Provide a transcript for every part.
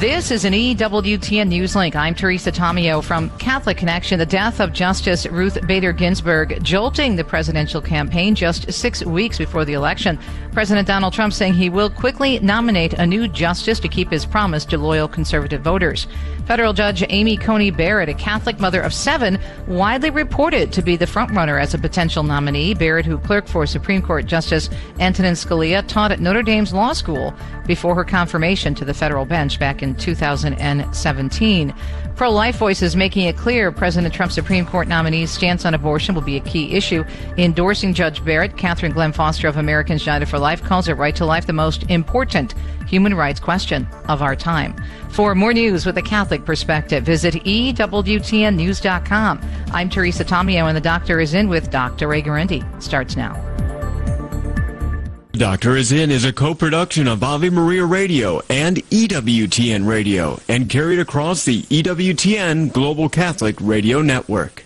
This is an EWTN News Link. I'm Teresa Tomeo from Catholic Connection. The death of Justice Ruth Bader Ginsburg jolting the presidential campaign just six weeks before the election. President Donald Trump saying he will quickly nominate a new justice to keep his promise to loyal conservative voters. Federal Judge Amy Coney Barrett, a Catholic mother of seven, widely reported to be the frontrunner as a potential nominee. Barrett, who clerked for Supreme Court Justice Antonin Scalia, taught at Notre Dame's law school before her confirmation to the federal bench back in 2017. Pro life voices making it clear President Trump's Supreme Court nominee's stance on abortion will be a key issue. Endorsing Judge Barrett, Catherine Glenn Foster of Americans United for Life calls it right to life the most important human rights question of our time. For more news with a Catholic perspective, visit EWTNnews.com. I'm Teresa Tomeo, and the doctor is in with Dr. Ray Guarendi. Starts now. Doctor is In is a co-production of Ave Maria Radio and EWTN Radio and carried across the EWTN Global Catholic Radio Network.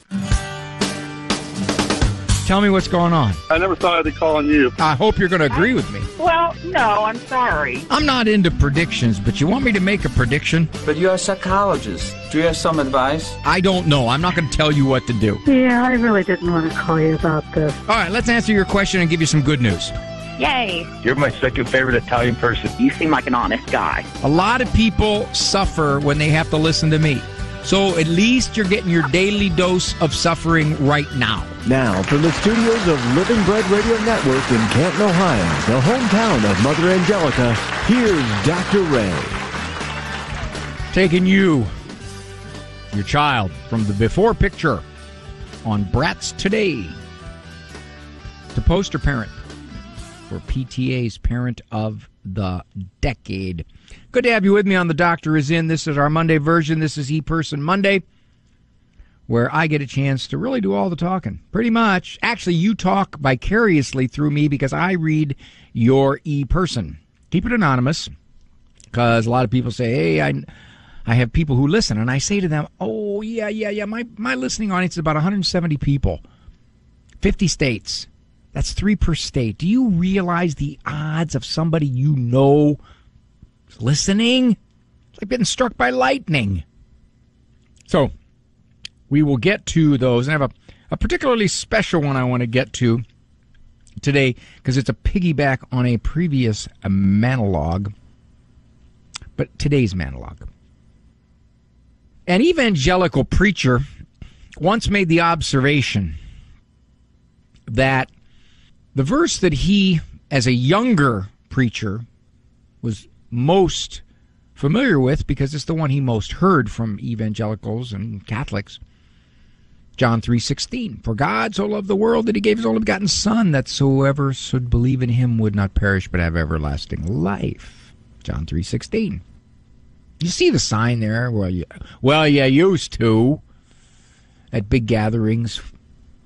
Tell me what's going on. I never thought I'd be calling you. I hope you're going to agree with me. Well, no, I'm sorry. I'm not into predictions, but you want me to make a prediction? But you're a psychologist. Do you have some advice? I don't know. I'm not going to tell you what to do. Yeah, I really didn't want to call you about this. All right, let's answer your question and give you some good news. Yay. You're my second favorite Italian person. You seem like an honest guy. A lot of people suffer when they have to listen to me. So at least you're getting your daily dose of suffering right now. Now, from the studios of Living Bread Radio Network in Canton, Ohio, the hometown of Mother Angelica, here's Dr. Ray. Taking you, your child, from the before picture on Bratz Today to poster parent for PTA's Parent of the Decade. Good to have you with me on The Doctor is In. This is our Monday version. This is E Person Monday, where I get a chance to really do all the talking. Pretty much. Actually, you talk vicariously through me because I read your E Person. Keep it anonymous because a lot of people say, hey, I. I have people who listen, and I say to them, "Oh yeah, yeah, yeah. My my listening audience is about 170 people, 50 states. That's three per state. Do you realize the odds of somebody you know listening? It's like being struck by lightning. So, we will get to those. And I have a, a particularly special one I want to get to today because it's a piggyback on a previous monologue, but today's monologue. An evangelical preacher once made the observation that the verse that he, as a younger preacher, was most familiar with because it's the one he most heard from evangelicals and Catholics. John 3:16 For God so loved the world that he gave his only begotten son that whoever should believe in him would not perish but have everlasting life. John 3:16 You see the sign there? Well, you, well, you used to at big gatherings,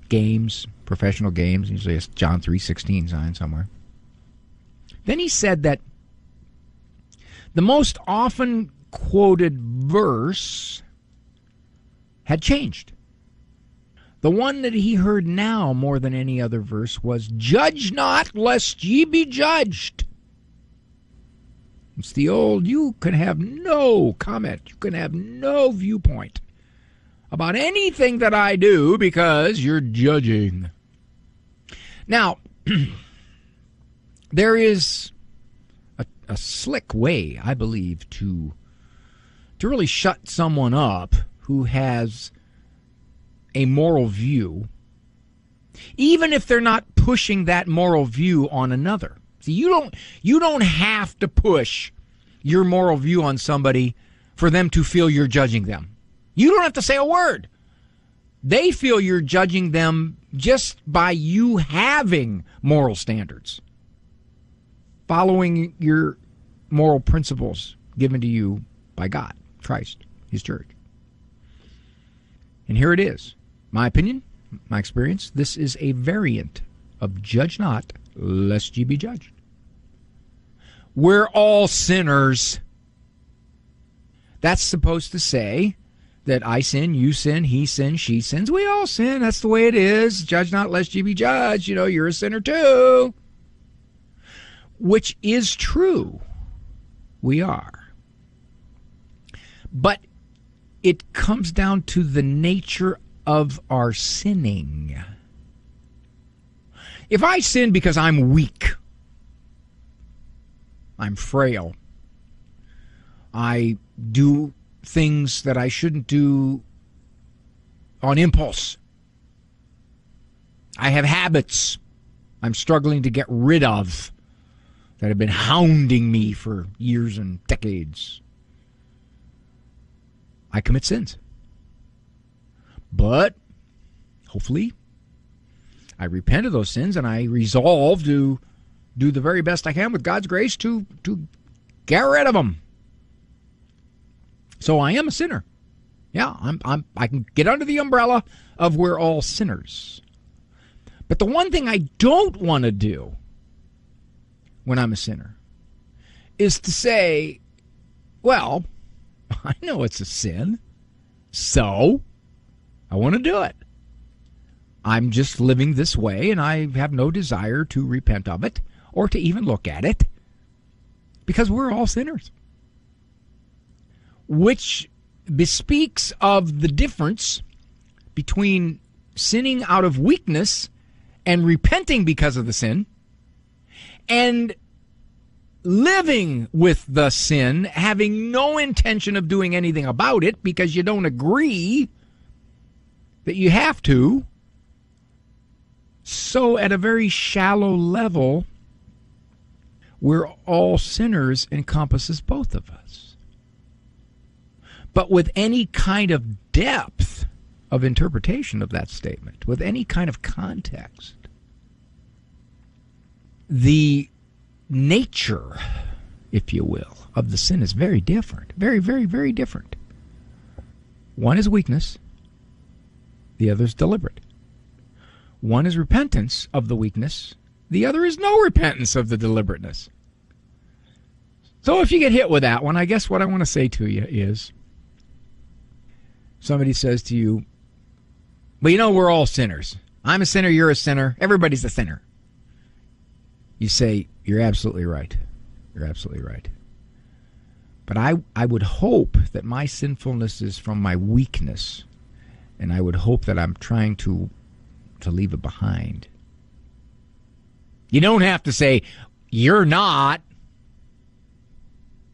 games, professional games. Usually a John 3:16 sign somewhere. Then he said that the most often quoted verse had changed. The one that he heard now more than any other verse was, Judge not, lest ye be judged. It's the old, you can have no comment, you can have no viewpoint about anything that I do because you're judging. Now, there is a, a slick way, I believe, to to really shut someone up who has a moral view, even if they're not pushing that moral view on another. See, you don't you don't have to push your moral view on somebody for them to feel you're judging them. You don't have to say a word. They feel you're judging them just by you having moral standards, following your moral principles given to you by God, Christ, His church. And here it is. My opinion, my experience, this is a variant of judge not, lest ye be judged. We're all sinners. That's supposed to say that I sin, you sin, he sins, she sins. We all sin. That's the way it is. Judge not, lest ye be judged. You know, you're a sinner too. Which is true. We are. But it comes down to the nature of our sinning. If I sin because I'm weak, I'm frail, I do things that I shouldn't do on impulse, I have habits I'm struggling to get rid of that have been hounding me for years and decades. I commit sins. But hopefully, I repent of those sins and I resolve to do the very best I can with God's grace to, to get rid of them. So I am a sinner. Yeah, I'm, I'm, I can get under the umbrella of we're all sinners. But the one thing I don't want to do when I'm a sinner is to say, well, I know it's a sin, so I want to do it. I'm just living this way and I have no desire to repent of it or to even look at it because we're all sinners. Which bespeaks of the difference between sinning out of weakness and repenting because of the sin and living with the sin, having no intention of doing anything about it because you don't agree that you have to. So, at a very shallow level, we're all sinners encompasses both of us. But with any kind of depth of interpretation of that statement, with any kind of context, the nature, if you will, of the sin is very different. Very, very, very different. One is weakness, the other is deliberate. One is repentance of the weakness, the other is no repentance of the deliberateness. So if you get hit with that one, I guess what I want to say to you is somebody says to you, but you know, we're all sinners. I'm a sinner, you're a sinner, everybody's a sinner. You say, you're absolutely right. You're absolutely right. But I, I would hope that my sinfulness is from my weakness, and I would hope that I'm trying to to leave it behind. You don't have to say, you're not.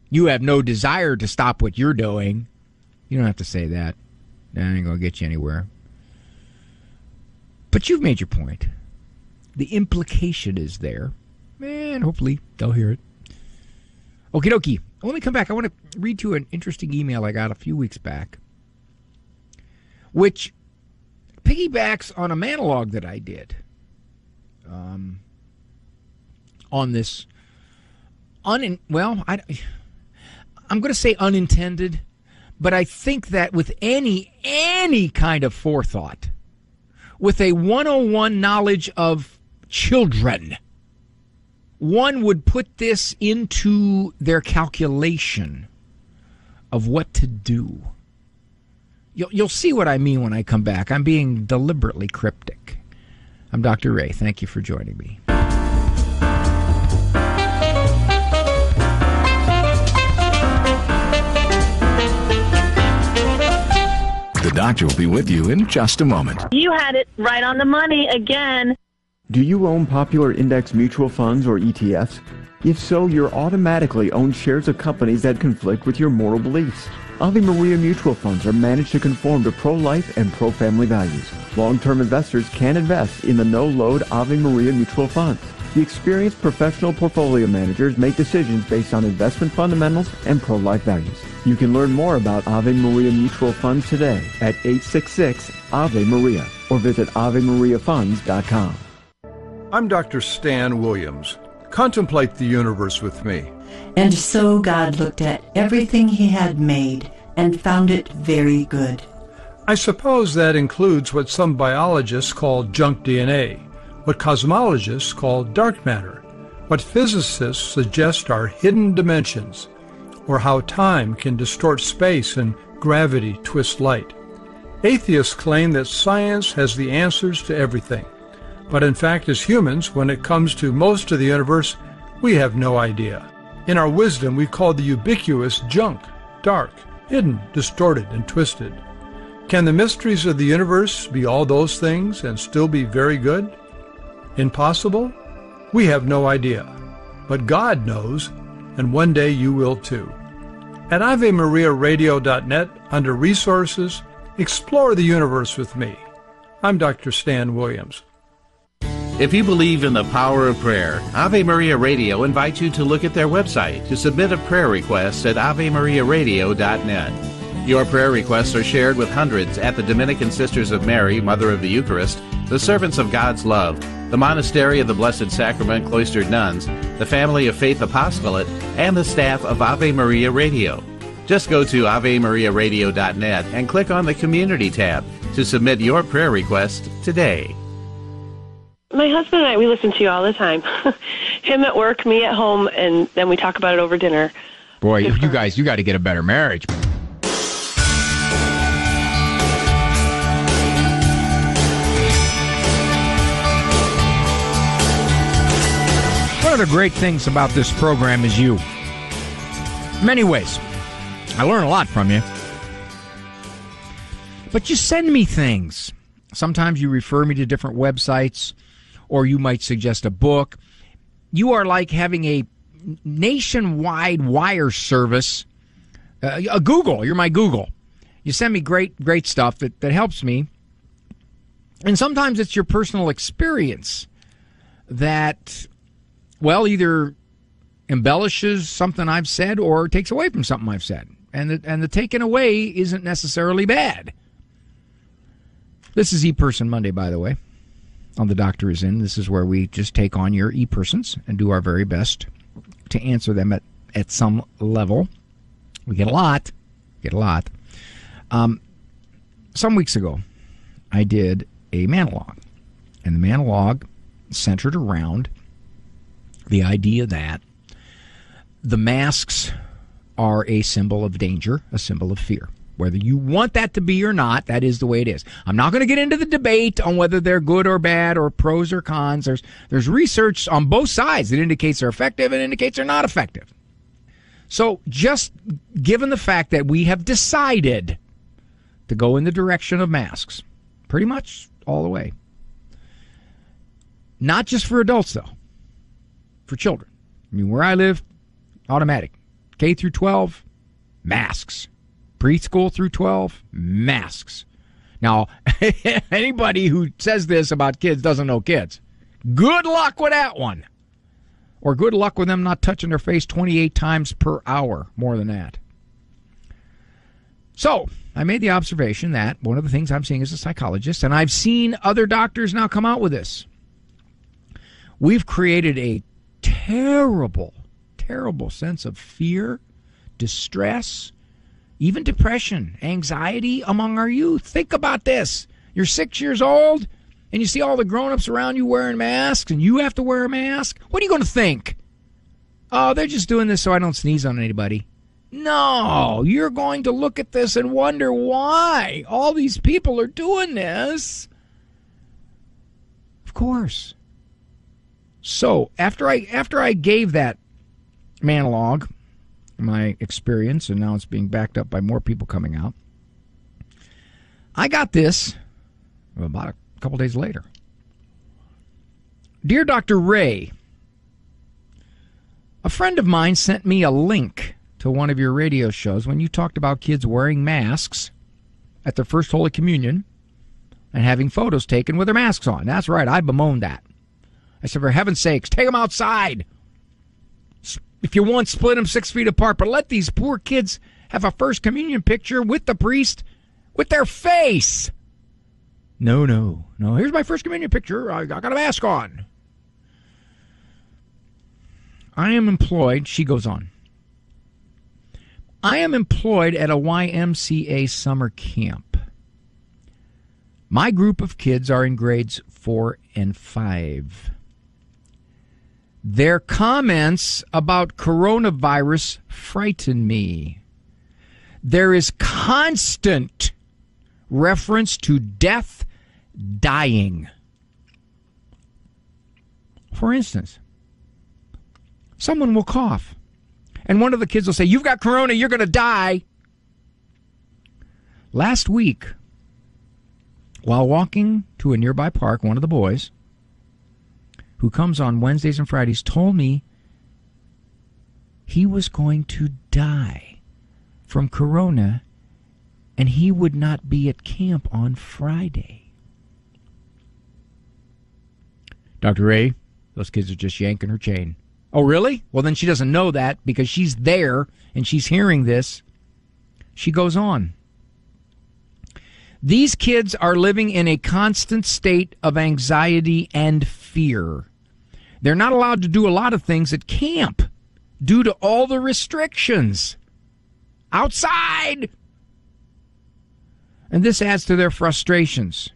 You have no desire to stop what you're doing. You don't have to say that. That ain't going to get you anywhere. But you've made your point. The implication is there. And hopefully they'll hear it. Okie dokie. When we come back, I want to read to you an interesting email I got a few weeks back, which piggybacks on a monologue that I did um, on this. Un- well, I, I'm going to say unintended, but I think that with any any kind of forethought, with a 101 knowledge of children one would put this into their calculation of what to do. You'll, you'll see what I mean when I come back. I'm being deliberately cryptic. I'm Dr. Ray. Thank you for joining me. Doctor will be with you in just a moment. You had it right on the money again. Do you own popular index mutual funds or ETFs? If so, you're automatically own shares of companies that conflict with your moral beliefs. Ave Maria mutual funds are managed to conform to pro-life and pro-family values. Long-term investors can invest in the no-load Ave Maria mutual funds. The experienced professional portfolio managers make decisions based on investment fundamentals and pro-life values. You can learn more about Ave Maria mutual funds today at 866 Ave Maria or visit AveMariaFunds.com. I'm Dr. Stan Williams. Contemplate the universe with me. And so God looked at everything he had made and found it very good. I suppose that includes what some biologists call junk DNA, what cosmologists call dark matter, what physicists suggest are hidden dimensions, or how time can distort space and gravity twist light. Atheists claim that science has the answers to everything. But in fact, as humans, when it comes to most of the universe, we have no idea. In our wisdom, we call the ubiquitous junk, dark, hidden, distorted, and twisted. Can the mysteries of the universe be all those things and still be very good? Impossible? We have no idea. But God knows, and one day you will too. At AveMariaRadio.net, under Resources, explore the universe with me. I'm Dr. Stan Williams. If you believe in the power of prayer, Ave Maria Radio invites you to look at their website to submit a prayer request at AveMariaRadio.net. Your prayer requests are shared with hundreds at the Dominican Sisters of Mary, Mother of the Eucharist, the Servants of God's Love, the Monastery of the Blessed Sacrament Cloistered Nuns, the Family of Faith Apostolate, and the staff of Ave Maria Radio. Just go to AveMariaRadio.net and click on the Community tab to submit your prayer request today. My husband and I, we listen to you all the time. Him at work, me at home, and then we talk about it over dinner. Boy, you guys, you got to get a better marriage. Of the great things about this program is you. Many ways. I learn a lot from you. But you send me things. Sometimes you refer me to different websites or you might suggest a book. You are like having a nationwide wire service, uh, a Google. You're my Google. You send me great, great stuff that, that helps me. And sometimes it's your personal experience that, well, either embellishes something I've said or takes away from something I've said. And the, and the taken away isn't necessarily bad. This is E Person Monday, by the way on The Doctor is In. This is where we just take on your e persons and do our very best to answer them at, at some level. We get a lot, get a lot. Um, some weeks ago, I did a monologue, and the monologue centered around the idea that the masks are a symbol of danger, a symbol of fear. Whether you want that to be or not, that is the way it is. I'm not going to get into the debate on whether they're good or bad or pros or cons. There's there's research on both sides that indicates they're effective and indicates they're not effective. So just given the fact that we have decided to go in the direction of masks, pretty much all the way. Not just for adults though, for children. I mean, where I live, automatic. K through 12, masks preschool through 12, masks. Now, anybody who says this about kids doesn't know kids. Good luck with that one. Or good luck with them not touching their face 28 times per hour, more than that. So, I made the observation that one of the things I'm seeing as a psychologist, and I've seen other doctors now come out with this, we've created a terrible, terrible sense of fear, distress, even depression, anxiety among our youth. Think about this. You're six years old and you see all the grown ups around you wearing masks and you have to wear a mask. What are you going to think? Oh, they're just doing this so I don't sneeze on anybody. No, you're going to look at this and wonder why all these people are doing this. Of course. So after I after I gave that monologue, my experience, and now it's being backed up by more people coming out. I got this about a couple days later. Dear Dr. Ray, a friend of mine sent me a link to one of your radio shows when you talked about kids wearing masks at their first Holy Communion and having photos taken with their masks on. That's right, I bemoaned that. I said, for heaven's sakes, take them outside. If you want, split them six feet apart, but let these poor kids have a first communion picture with the priest with their face. No, no, no. Here's my first communion picture. I, got a mask on. I am employed, she goes on. I am employed at a YMCA summer camp. My group of kids are in grades four and five. Their comments about coronavirus frighten me. There is constant reference to death, dying. For instance, someone will cough, and one of the kids will say, You've got corona, you're going to die. Last week, while walking to a nearby park, one of the boys, who comes on Wednesdays and Fridays, told me he was going to die from corona and he would not be at camp on Friday. Dr. Ray, those kids are just yanking her chain. Oh, really? Well, then she doesn't know that because she's there and she's hearing this. She goes on. These kids are living in a constant state of anxiety and fear. They're not allowed to do a lot of things at camp due to all the restrictions. Outside! And this adds to their frustrations.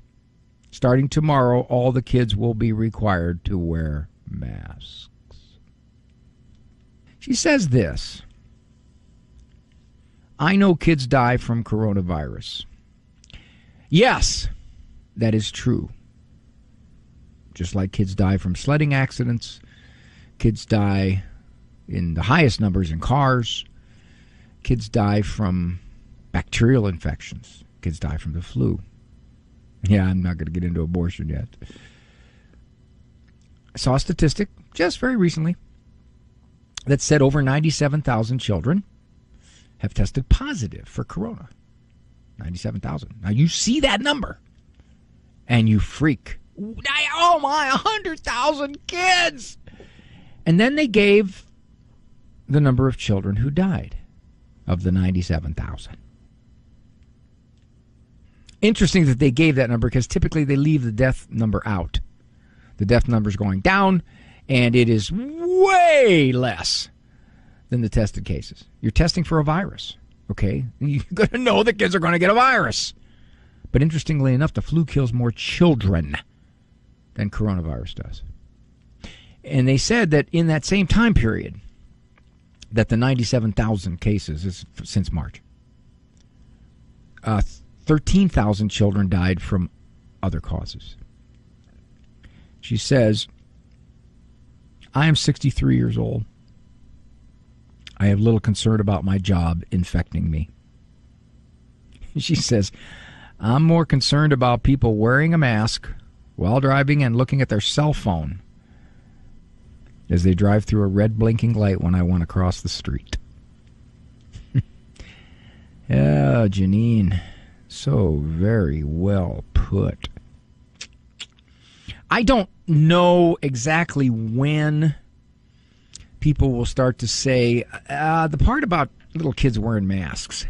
Starting tomorrow, all the kids will be required to wear masks. She says this I know kids die from coronavirus. Yes, that is true. Just like kids die from sledding accidents, kids die in the highest numbers in cars, kids die from bacterial infections, kids die from the flu. Yeah, I'm not going to get into abortion yet. I saw a statistic just very recently that said over 97,000 children have tested positive for corona. 97,000. Now you see that number and you freak. Oh my, 100,000 kids! And then they gave the number of children who died of the 97,000. Interesting that they gave that number because typically they leave the death number out. The death number is going down, and it is way less than the tested cases. You're testing for a virus, okay? You're going to know that kids are going to get a virus. But interestingly enough, the flu kills more children than coronavirus does. And they said that in that same time period, that the 97,000 cases is since March. Uh, 13,000 children died from other causes. She says, I am 63 years old. I have little concern about my job infecting me. She says, I'm more concerned about people wearing a mask while driving and looking at their cell phone as they drive through a red blinking light when I want to cross the street. yeah, Janine. So very well put. I don't know exactly when people will start to say uh, the part about little kids wearing masks.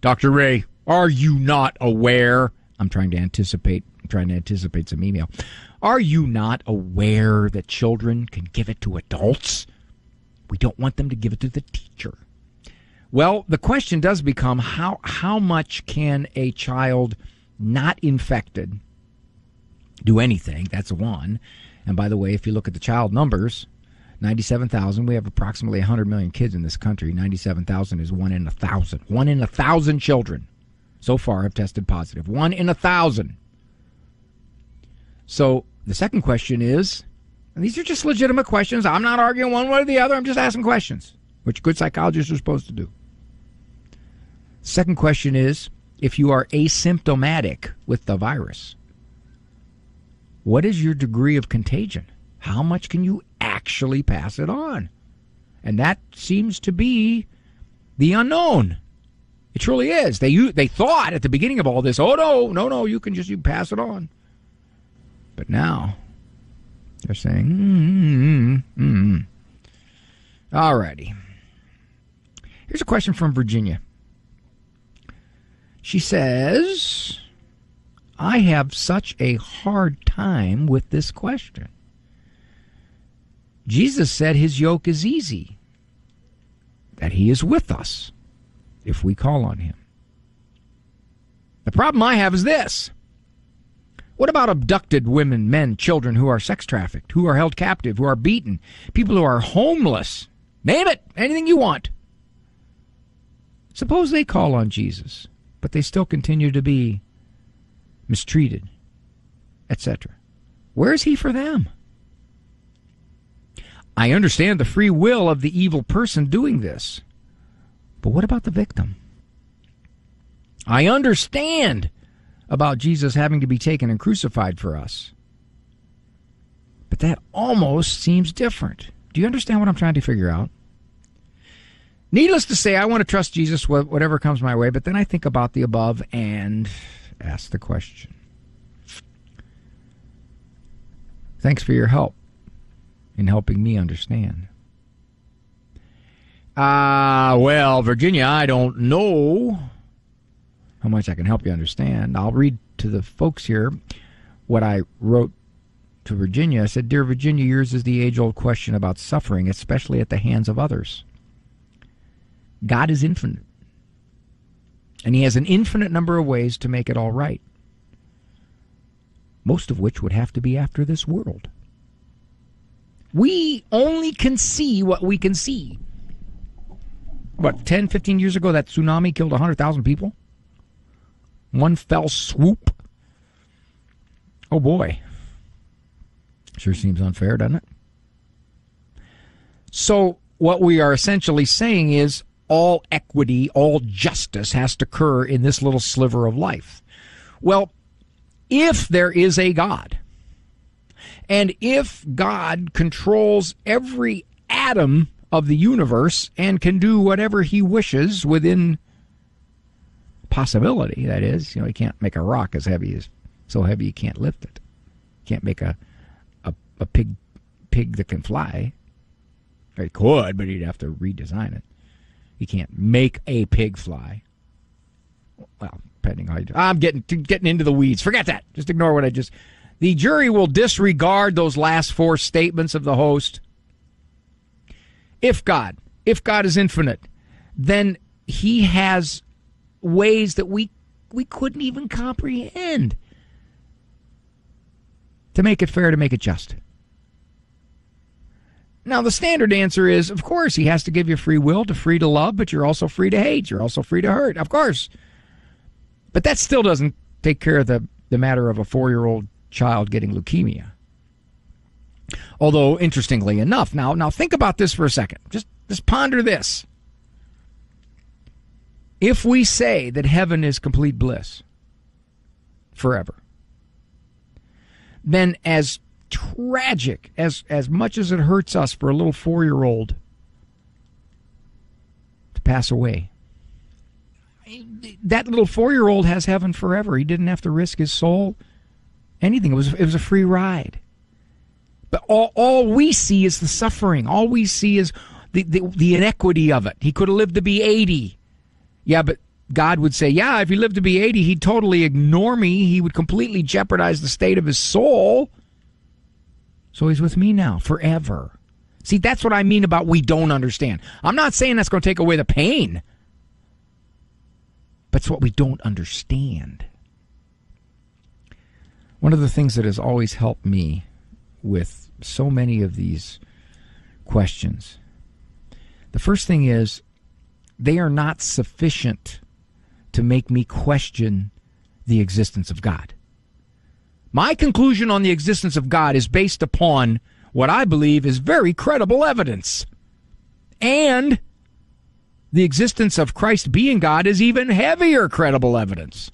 Dr. Ray, are you not aware? I'm trying to anticipate. I'm trying to anticipate some email. Are you not aware that children can give it to adults? We don't want them to give it to the teacher. Well, the question does become how how much can a child not infected do anything? That's one. And by the way, if you look at the child numbers, 97,000, we have approximately 100 million kids in this country. 97,000 is one in a thousand. One in a thousand children so far have tested positive. One in a thousand. So the second question is, and these are just legitimate questions. I'm not arguing one way or the other. I'm just asking questions, which good psychologists are supposed to do. Second question is, if you are asymptomatic with the virus, what is your degree of contagion? How much can you actually pass it on? And that seems to be the unknown. It truly is. They they thought at the beginning of all this, oh no, no, no, you can just you pass it on. But now they're saying, mm, mm, mm. all righty. Here's a question from Virginia. She says, I have such a hard time with this question. Jesus said his yoke is easy, that he is with us if we call on him. The problem I have is this what about abducted women, men, children who are sex trafficked, who are held captive, who are beaten, people who are homeless? Name it, anything you want. Suppose they call on Jesus, but they still continue to be mistreated, etc. Where is he for them? I understand the free will of the evil person doing this. But what about the victim? I understand about Jesus having to be taken and crucified for us. But that almost seems different. Do you understand what I'm trying to figure out? Needless to say, I want to trust Jesus whatever comes my way, but then I think about the above and ask the question. Thanks for your help in helping me understand. Ah, uh, well, Virginia, I don't know how much I can help you understand. I'll read to the folks here what I wrote to Virginia. I said, Dear Virginia, yours is the age old question about suffering, especially at the hands of others. God is infinite, and He has an infinite number of ways to make it all right, most of which would have to be after this world. We only can see what we can see. What, 10, 15 years ago, that tsunami killed 100,000 people? One fell swoop? Oh boy. Sure seems unfair, doesn't it? So, what we are essentially saying is all equity, all justice has to occur in this little sliver of life. Well, if there is a God, and if God controls every atom of the universe and can do whatever he wishes within possibility, that is, you know, he can't make a rock as heavy as so heavy you can't lift it. Can't make a a, a pig pig that can fly. He could, but he'd have to redesign it. He can't make a pig fly. Well, depending how you do. I'm getting getting into the weeds. Forget that. Just ignore what I just the jury will disregard those last four statements of the host. If God, if God is infinite, then he has ways that we we couldn't even comprehend to make it fair to make it just. Now the standard answer is of course he has to give you free will to free to love, but you're also free to hate, you're also free to hurt. Of course. But that still doesn't take care of the the matter of a 4-year-old child getting leukemia. Although, interestingly enough, now now think about this for a second. Just just ponder this. If we say that heaven is complete bliss forever, then as tragic as as much as it hurts us for a little four year old to pass away, that little four year old has heaven forever. He didn't have to risk his soul anything. It was it was a free ride. But all, all we see is the suffering. All we see is the, the, the inequity of it. He could have lived to be 80. Yeah, but God would say, yeah, if he lived to be 80, he'd totally ignore me. He would completely jeopardize the state of his soul. So he's with me now forever. See, that's what I mean about we don't understand. I'm not saying that's going to take away the pain, but it's what we don't understand. One of the things that has always helped me with so many of these questions, the first thing is they are not sufficient to make me question the existence of God. My conclusion on the existence of God is based upon what I believe is very credible evidence. And the existence of Christ being God is even heavier credible evidence.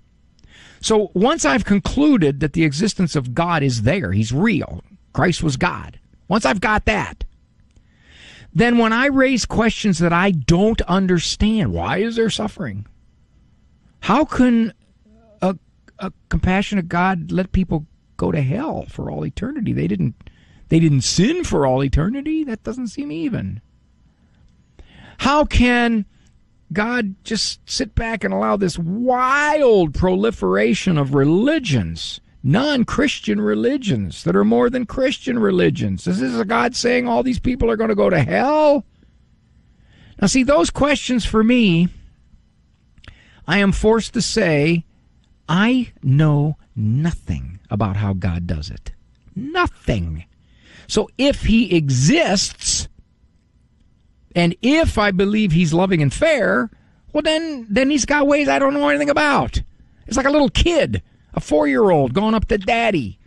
So once I've concluded that the existence of God is there, He's real, Christ was God, once I've got that, then when I raise questions that I don't understand, why is there suffering? How can a, a compassionate God let people go to hell for all eternity? They didn't they didn't sin for all eternity. That doesn't seem even. How can God just sit back and allow this wild proliferation of religions, non Christian religions that are more than Christian religions? Is this a God saying all these people are going to go to hell? Now, see, those questions for me, I am forced to say, I know nothing about how God does it. Nothing. So if he exists, and if I believe he's loving and fair, well then then he's got ways I don't know anything about. It's like a little kid, a four year old going up to daddy.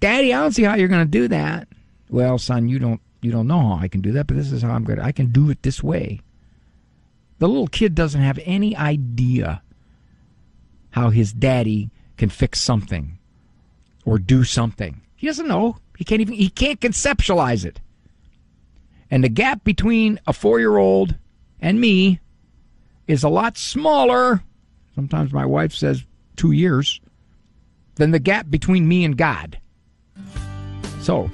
Daddy, I don't see how you're gonna do that. Well, son, you don't you don't know how I can do that, but this is how I'm gonna I can do it this way. The little kid doesn't have any idea how his daddy can fix something or do something. He doesn't know. He can't even he can't conceptualize it. And the gap between a 4-year-old and me is a lot smaller. Sometimes my wife says 2 years than the gap between me and God. So,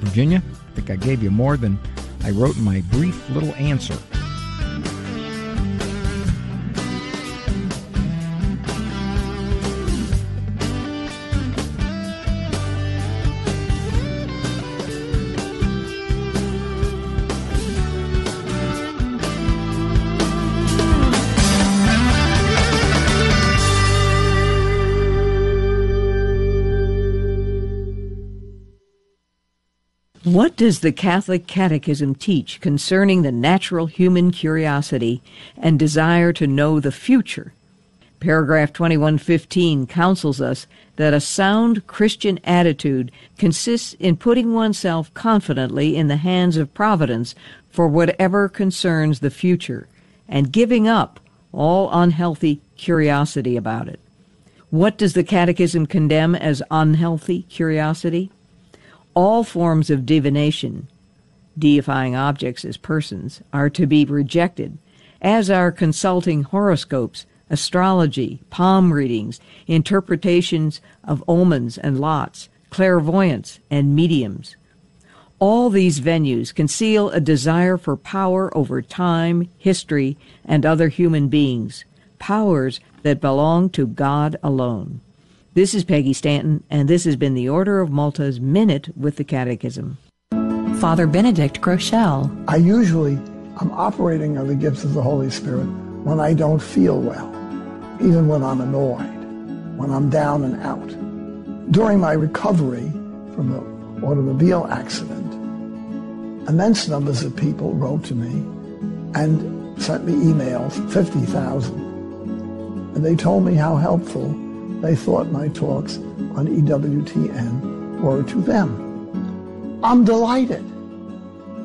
Virginia, I think I gave you more than I wrote in my brief little answer. What does the Catholic Catechism teach concerning the natural human curiosity and desire to know the future? Paragraph 2115 counsels us that a sound Christian attitude consists in putting oneself confidently in the hands of Providence for whatever concerns the future and giving up all unhealthy curiosity about it. What does the Catechism condemn as unhealthy curiosity? All forms of divination, deifying objects as persons, are to be rejected, as are consulting horoscopes, astrology, palm readings, interpretations of omens and lots, clairvoyance, and mediums. All these venues conceal a desire for power over time, history, and other human beings, powers that belong to God alone. This is Peggy Stanton, and this has been the Order of Malta's Minute with the Catechism. Father Benedict Groeschel. I usually am operating on the gifts of the Holy Spirit when I don't feel well, even when I'm annoyed, when I'm down and out. During my recovery from the automobile accident, immense numbers of people wrote to me and sent me emails, 50,000. And they told me how helpful they thought my talks on EWTN were to them. I'm delighted,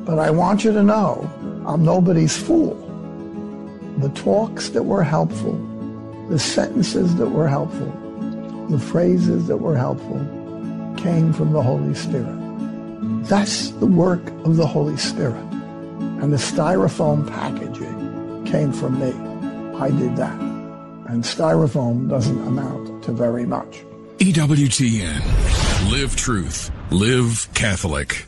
but I want you to know I'm nobody's fool. The talks that were helpful, the sentences that were helpful, the phrases that were helpful came from the Holy Spirit. That's the work of the Holy Spirit. And the styrofoam packaging came from me. I did that. And styrofoam doesn't amount to very much. EWTN. Live truth. Live Catholic.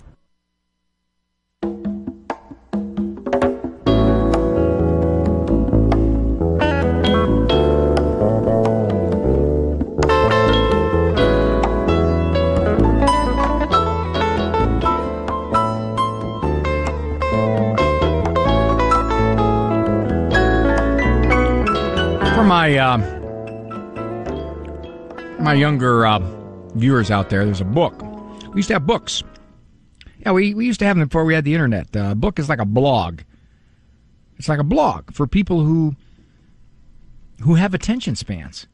For my uh, my younger uh, viewers out there, there's a book. We used to have books. Yeah, we, we used to have them before we had the internet. Uh, a book is like a blog. It's like a blog for people who who have attention spans.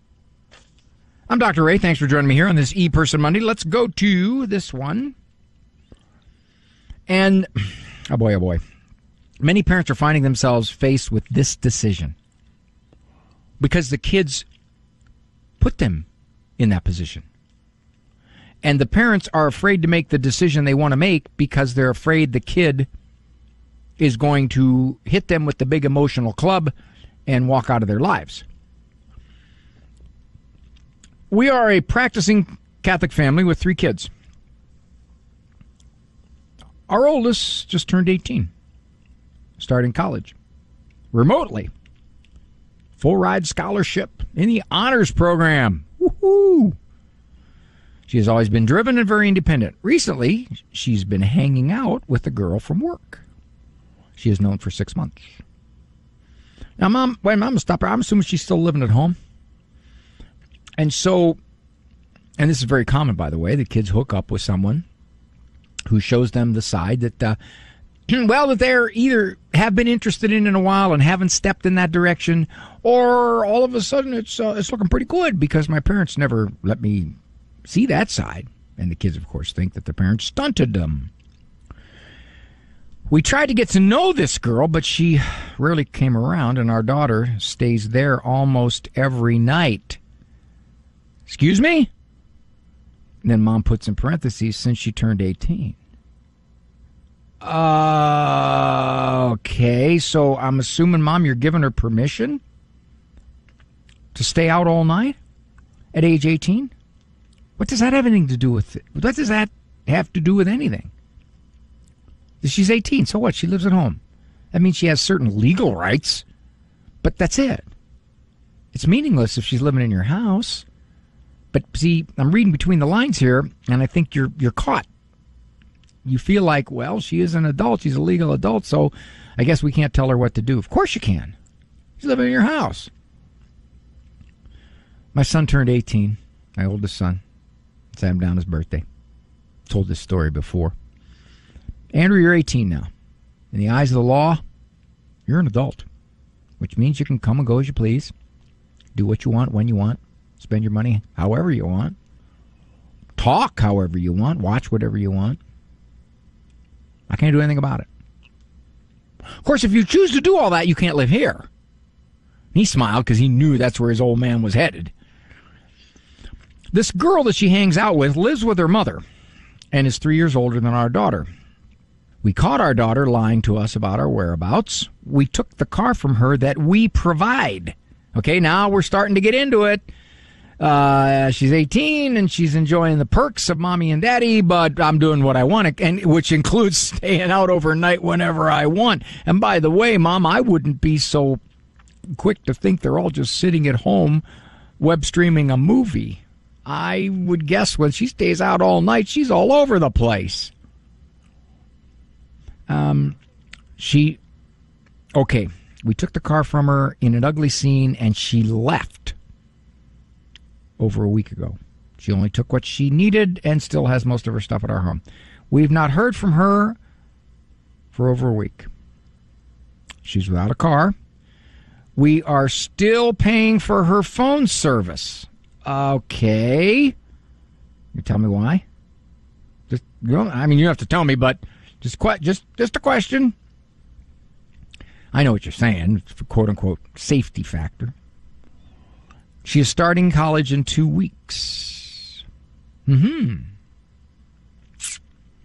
I'm Dr. Ray. Thanks for joining me here on this E Person Monday. Let's go to this one. And oh boy, oh boy. Many parents are finding themselves faced with this decision because the kids put them in that position. And the parents are afraid to make the decision they want to make because they're afraid the kid is going to hit them with the big emotional club and walk out of their lives. We are a practicing Catholic family with three kids. Our oldest just turned 18, starting college remotely. Full ride scholarship in the honors program. Woohoo! She has always been driven and very independent. Recently, she's been hanging out with a girl from work. She is known for six months. Now, mom, wait, mom, stop her. I'm assuming she's still living at home. And so, and this is very common, by the way, the kids hook up with someone who shows them the side that, uh, well, that they're either have been interested in in a while and haven't stepped in that direction, or all of a sudden it's uh, it's looking pretty good because my parents never let me see that side, and the kids, of course, think that the parents stunted them. We tried to get to know this girl, but she rarely came around, and our daughter stays there almost every night. Excuse me? And then mom puts in parentheses since she turned 18. Uh, okay, so I'm assuming, mom, you're giving her permission to stay out all night at age 18? What does that have anything to do with it? What does that have to do with anything? She's 18, so what? She lives at home. That means she has certain legal rights, but that's it. It's meaningless if she's living in your house. But see, I'm reading between the lines here, and I think you're you're caught. You feel like, well, she is an adult, she's a legal adult, so I guess we can't tell her what to do. Of course you can. She's living in your house. My son turned 18, my oldest son. Sat him down his birthday. Told this story before. Andrew, you're 18 now. In the eyes of the law, you're an adult, which means you can come and go as you please, do what you want when you want, spend your money however you want, talk however you want, watch whatever you want. I can't do anything about it. Of course, if you choose to do all that, you can't live here. He smiled because he knew that's where his old man was headed. This girl that she hangs out with lives with her mother and is three years older than our daughter. We caught our daughter lying to us about our whereabouts. We took the car from her that we provide. Okay, now we're starting to get into it. Uh, she's 18 and she's enjoying the perks of mommy and daddy, but I'm doing what I want, and which includes staying out overnight whenever I want. And by the way, mom, I wouldn't be so quick to think they're all just sitting at home web streaming a movie. I would guess when she stays out all night, she's all over the place. Um, she, okay, we took the car from her in an ugly scene and she left over a week ago. She only took what she needed and still has most of her stuff at our home. We've not heard from her for over a week. She's without a car. We are still paying for her phone service. Okay. You tell me why? Just you know, I mean, you have to tell me, but just que- just just a question. I know what you're saying, quote unquote safety factor. She is starting college in two weeks. Hmm.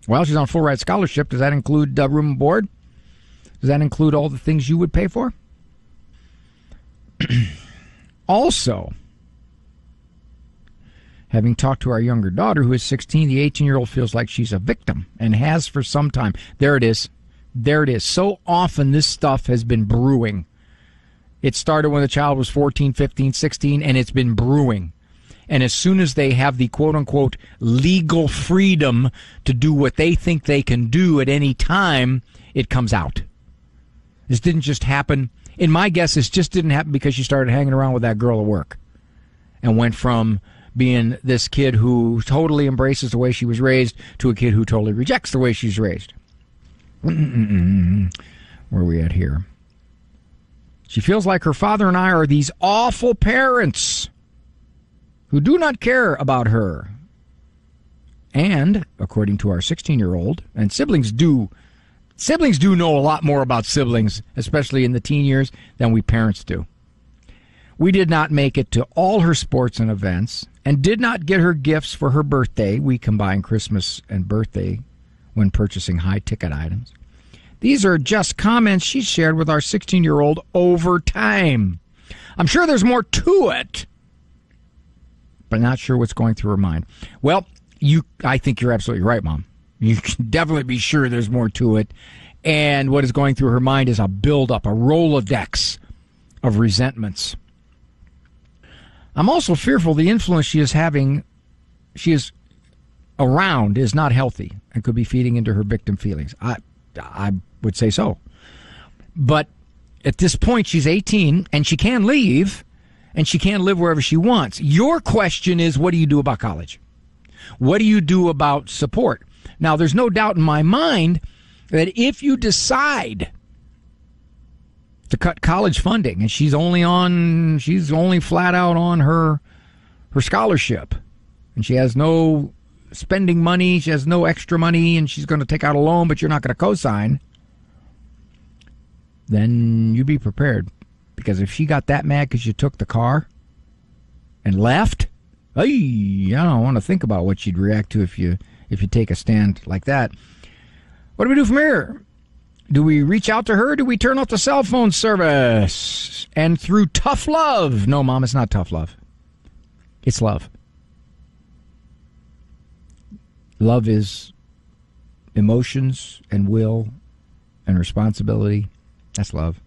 Well, she's on full ride scholarship. Does that include uh, room and board? Does that include all the things you would pay for? also, having talked to our younger daughter, who is 16, the 18 year old feels like she's a victim and has for some time. There it is. There it is. So often this stuff has been brewing. It started when the child was 14, 15, 16, and it's been brewing. And as soon as they have the quote unquote legal freedom to do what they think they can do at any time, it comes out. This didn't just happen. In my guess, this just didn't happen because she started hanging around with that girl at work and went from being this kid who totally embraces the way she was raised to a kid who totally rejects the way she's raised. Where are we at here? She feels like her father and I are these awful parents who do not care about her. And, according to our 16 year old, and siblings do, siblings do know a lot more about siblings, especially in the teen years, than we parents do. We did not make it to all her sports and events and did not get her gifts for her birthday. We combine Christmas and birthday when purchasing high ticket items. These are just comments she shared with our 16 year old over time. I'm sure there's more to it, but not sure what's going through her mind. Well, you, I think you're absolutely right, Mom. You can definitely be sure there's more to it. And what is going through her mind is a buildup, a Rolodex of resentments. I'm also fearful the influence she is having, she is around, is not healthy and could be feeding into her victim feelings. I, I would say so. But at this point, she's 18 and she can leave and she can live wherever she wants. Your question is, what do you do about college? What do you do about support? Now, there's no doubt in my mind that if you decide to cut college funding and she's only on she's only flat out on her her scholarship and she has no spending money she has no extra money and she's going to take out a loan but you're not going to co-sign then you be prepared. Because if she got that mad because you took the car and left, hey, I don't want to think about what she'd react to if you if you take a stand like that. What do we do from here? Do we reach out to her? Do we turn off the cell phone service? And through tough love. No, mom, it's not tough love. It's love. Love is emotions and will and responsibility. That's love.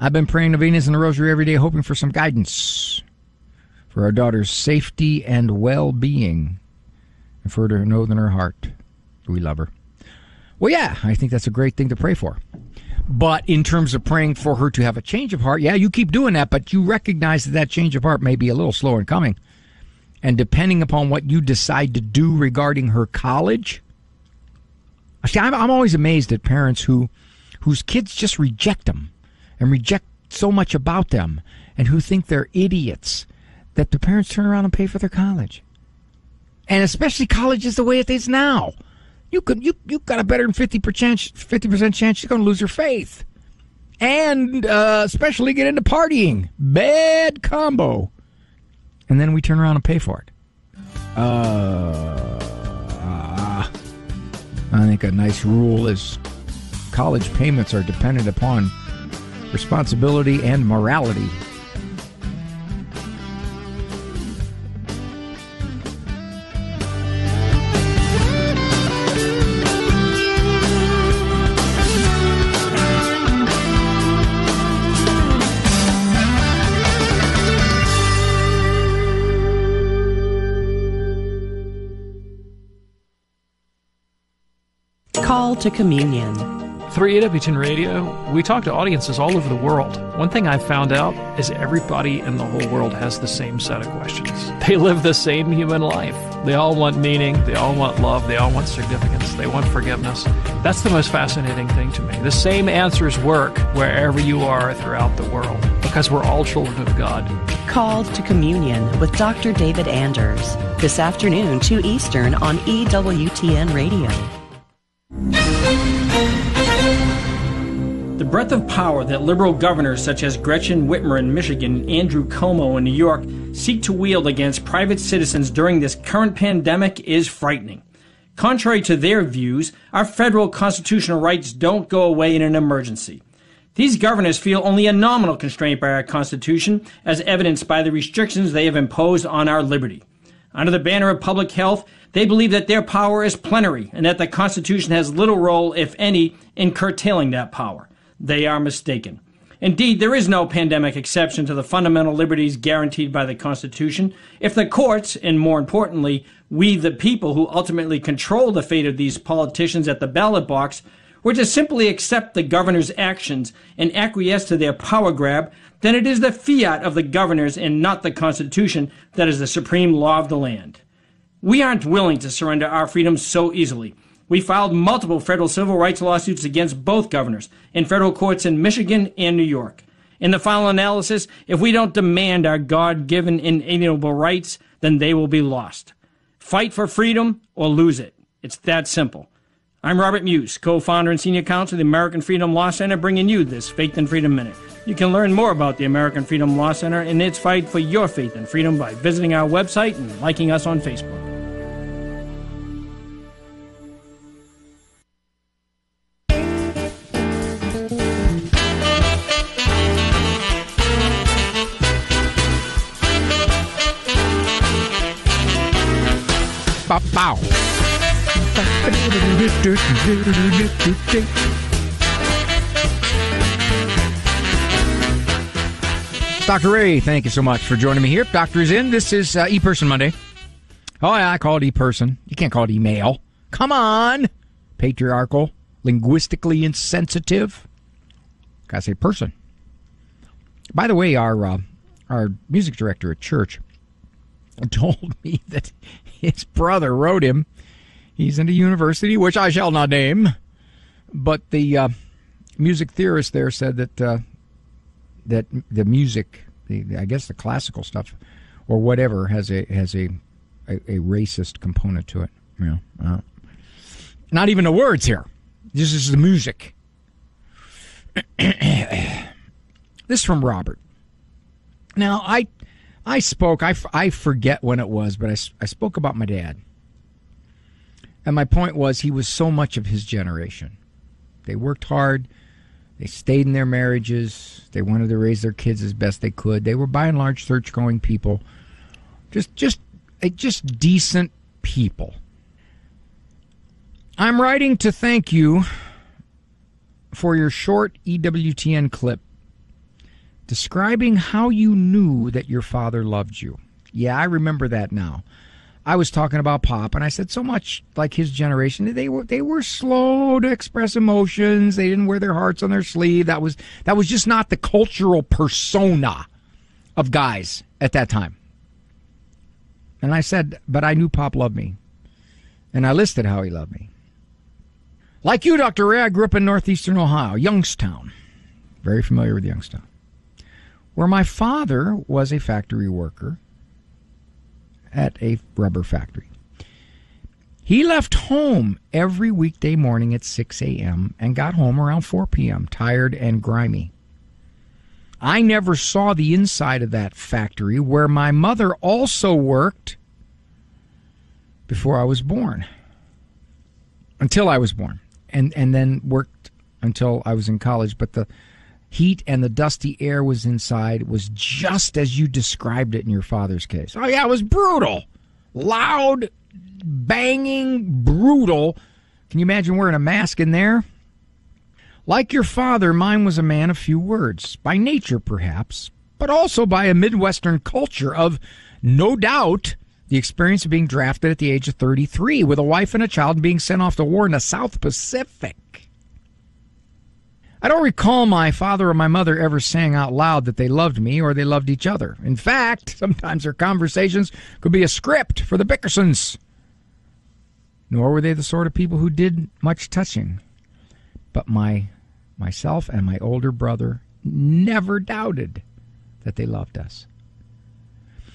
I've been praying to Venus and the Rosary every day, hoping for some guidance for our daughter's safety and well being, and for her to know in her heart we love her. Well, yeah, I think that's a great thing to pray for. But in terms of praying for her to have a change of heart, yeah, you keep doing that, but you recognize that that change of heart may be a little slower in coming. And depending upon what you decide to do regarding her college, see, I'm, I'm always amazed at parents who, whose kids just reject them and reject so much about them and who think they're idiots that the parents turn around and pay for their college. And especially college is the way it is now you could you you got a better than fifty percent fifty percent chance you're going to lose your faith, and uh, especially get into partying. Bad combo. And then we turn around and pay for it. Uh, I think a nice rule is college payments are dependent upon responsibility and morality. Call to communion. Through EWTN Radio, we talk to audiences all over the world. One thing I've found out is everybody in the whole world has the same set of questions. They live the same human life. They all want meaning, they all want love, they all want significance, they want forgiveness. That's the most fascinating thing to me. The same answers work wherever you are throughout the world because we're all children of God. Called to Communion with Dr. David Anders this afternoon, 2 Eastern on EWTN Radio. The breadth of power that liberal governors such as Gretchen Whitmer in Michigan and Andrew Cuomo in New York seek to wield against private citizens during this current pandemic is frightening. Contrary to their views, our federal constitutional rights don't go away in an emergency. These governors feel only a nominal constraint by our Constitution, as evidenced by the restrictions they have imposed on our liberty. Under the banner of public health, they believe that their power is plenary and that the Constitution has little role, if any, in curtailing that power. They are mistaken. Indeed, there is no pandemic exception to the fundamental liberties guaranteed by the Constitution. If the courts, and more importantly, we the people who ultimately control the fate of these politicians at the ballot box, were to simply accept the governor's actions and acquiesce to their power grab, then it is the fiat of the governors and not the Constitution that is the supreme law of the land. We aren't willing to surrender our freedoms so easily. We filed multiple federal civil rights lawsuits against both governors in federal courts in Michigan and New York. In the final analysis, if we don't demand our God given inalienable rights, then they will be lost. Fight for freedom or lose it. It's that simple. I'm Robert Muise, co founder and senior counsel of the American Freedom Law Center, bringing you this Faith and Freedom Minute. You can learn more about the American Freedom Law Center and its fight for your faith and freedom by visiting our website and liking us on Facebook. Bow. Dr. Ray, thank you so much for joining me here. Doctor is in. This is uh, E-Person Monday. Oh, yeah, I call it E-Person. You can't call it email. Come on. Patriarchal, linguistically insensitive. Gotta say person. By the way, our uh, our music director at church told me that his brother wrote him. He's in a university, which I shall not name, but the uh, music theorist there said that uh, that the music, the, I guess the classical stuff, or whatever, has a has a a, a racist component to it. You know, uh, not even the words here. This is the music. this from Robert. Now, I I spoke, I, I forget when it was, but I, I spoke about my dad. And my point was, he was so much of his generation. They worked hard, they stayed in their marriages, they wanted to raise their kids as best they could. They were by and large church going people, just, just, just decent people. I'm writing to thank you for your short EWTN clip describing how you knew that your father loved you. Yeah, I remember that now. I was talking about Pop, and I said so much like his generation. They were they were slow to express emotions. They didn't wear their hearts on their sleeve. That was that was just not the cultural persona of guys at that time. And I said, but I knew Pop loved me, and I listed how he loved me. Like you, Dr. Ray, I grew up in northeastern Ohio, Youngstown. Very familiar with Youngstown where my father was a factory worker at a rubber factory. He left home every weekday morning at 6 a.m. and got home around 4 p.m., tired and grimy. I never saw the inside of that factory where my mother also worked before I was born. Until I was born. And and then worked until I was in college, but the heat and the dusty air was inside was just as you described it in your father's case. Oh, yeah, it was brutal. Loud, banging, brutal. Can you imagine wearing a mask in there? Like your father, mine was a man of few words, by nature perhaps, but also by a Midwestern culture of, no doubt, the experience of being drafted at the age of 33 with a wife and a child being sent off to war in the South Pacific. I don't recall my father or my mother ever saying out loud that they loved me or they loved each other. In fact, sometimes their conversations could be a script for the Bickersons. Nor were they the sort of people who did much touching. But my myself and my older brother never doubted that they loved us.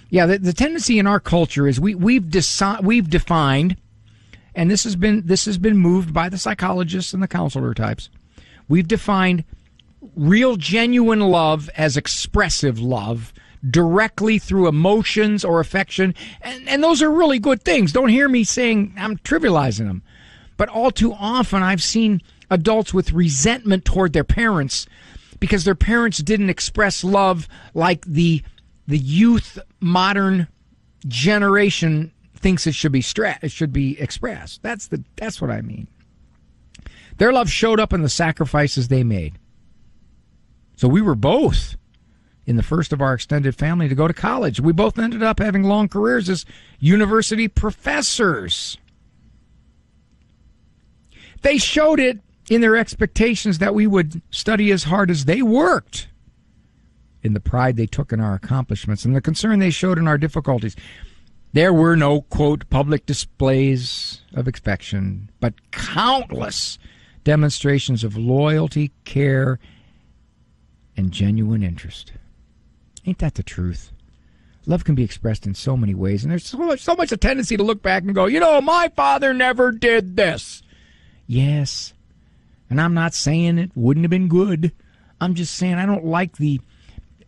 Yeah, the, the tendency in our culture is we we've deci- we've defined, and this has been this has been moved by the psychologists and the counselor types We've defined real, genuine love as expressive love directly through emotions or affection. And, and those are really good things. Don't hear me saying I'm trivializing them. But all too often, I've seen adults with resentment toward their parents because their parents didn't express love like the the youth modern generation thinks it should be stra- it should be expressed. That's the that's what I mean. Their love showed up in the sacrifices they made. So we were both in the first of our extended family to go to college. We both ended up having long careers as university professors. They showed it in their expectations that we would study as hard as they worked, in the pride they took in our accomplishments, and the concern they showed in our difficulties. There were no, quote, public displays of affection, but countless demonstrations of loyalty, care, and genuine interest. Ain't that the truth? Love can be expressed in so many ways, and there's so much, so much a tendency to look back and go, you know, my father never did this. Yes, and I'm not saying it wouldn't have been good. I'm just saying I don't like the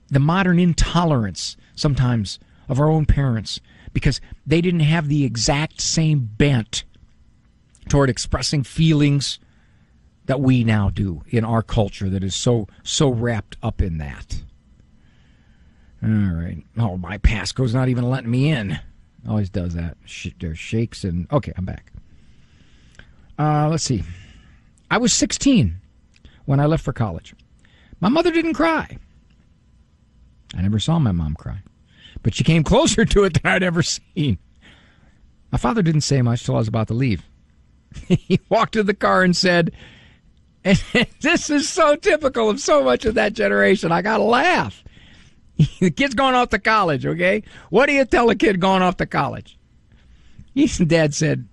the modern intolerance sometimes of our own parents because they didn't have the exact same bent toward expressing feelings that we now do in our culture that is so so wrapped up in that. All right. Oh, my passcode's not even letting me in. Always does that. There shakes and okay, I'm back. Uh, let's see. I was 16 when I left for college. My mother didn't cry. I never saw my mom cry, but she came closer to it than I'd ever seen. My father didn't say much till I was about to leave. he walked to the car and said, and this is so typical of so much of that generation. I got to laugh. the kid's going off to college, okay? What do you tell a kid going off to college? His dad said,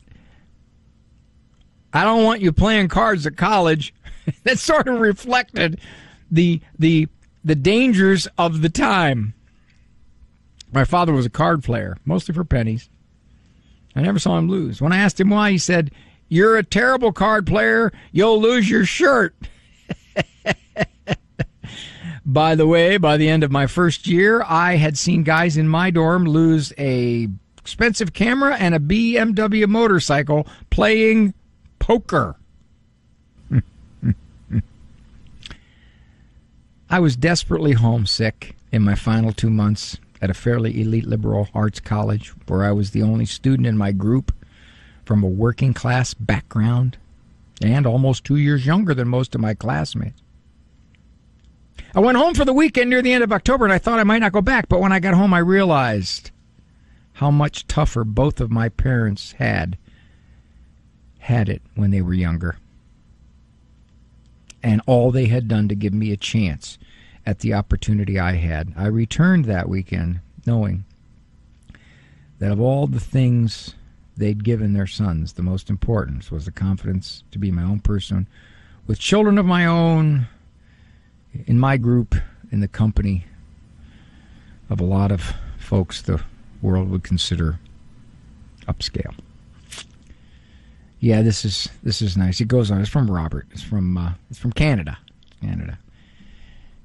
I don't want you playing cards at college. that sort of reflected the the the dangers of the time. My father was a card player, mostly for pennies. I never saw him lose. When I asked him why, he said, you're a terrible card player. You'll lose your shirt. By the way, by the end of my first year, I had seen guys in my dorm lose a expensive camera and a BMW motorcycle playing poker. I was desperately homesick in my final two months at a fairly elite liberal arts college where I was the only student in my group from a working class background and almost two years younger than most of my classmates. I went home for the weekend near the end of October and I thought I might not go back, but when I got home, I realized how much tougher both of my parents had had it when they were younger. And all they had done to give me a chance at the opportunity I had. I returned that weekend knowing that of all the things they'd given their sons, the most important was the confidence to be my own person with children of my own in my group, in the company of a lot of folks the world would consider upscale. Yeah, this is this is nice. It goes on. It's from Robert. It's from uh, it's from Canada, Canada.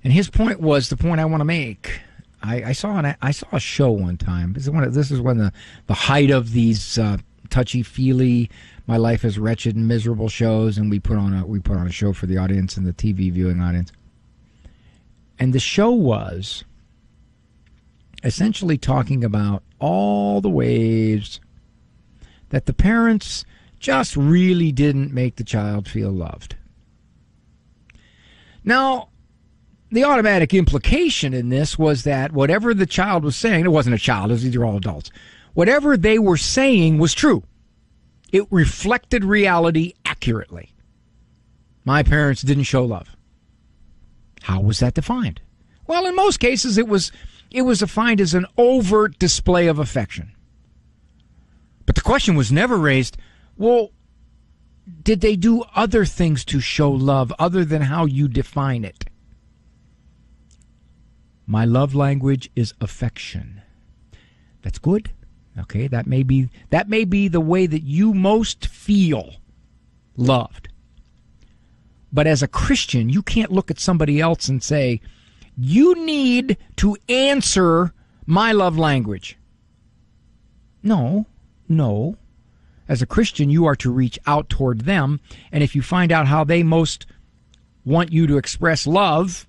And his point was the point I want to make. I, I saw an, I saw a show one time. This is when this is when the the height of these uh, touchy feely, my life is wretched and miserable shows, and we put on a we put on a show for the audience and the TV viewing audience. And the show was essentially talking about all the ways that the parents just really didn't make the child feel loved. Now, the automatic implication in this was that whatever the child was saying, it wasn't a child, was these are all adults. Whatever they were saying was true. It reflected reality accurately. My parents didn't show love. How was that defined? Well, in most cases it was it was defined as an overt display of affection. But the question was never raised, well, did they do other things to show love other than how you define it? My love language is affection. That's good. Okay, that may be that may be the way that you most feel loved. But as a Christian, you can't look at somebody else and say, "You need to answer my love language." No, no. As a Christian, you are to reach out toward them, and if you find out how they most want you to express love,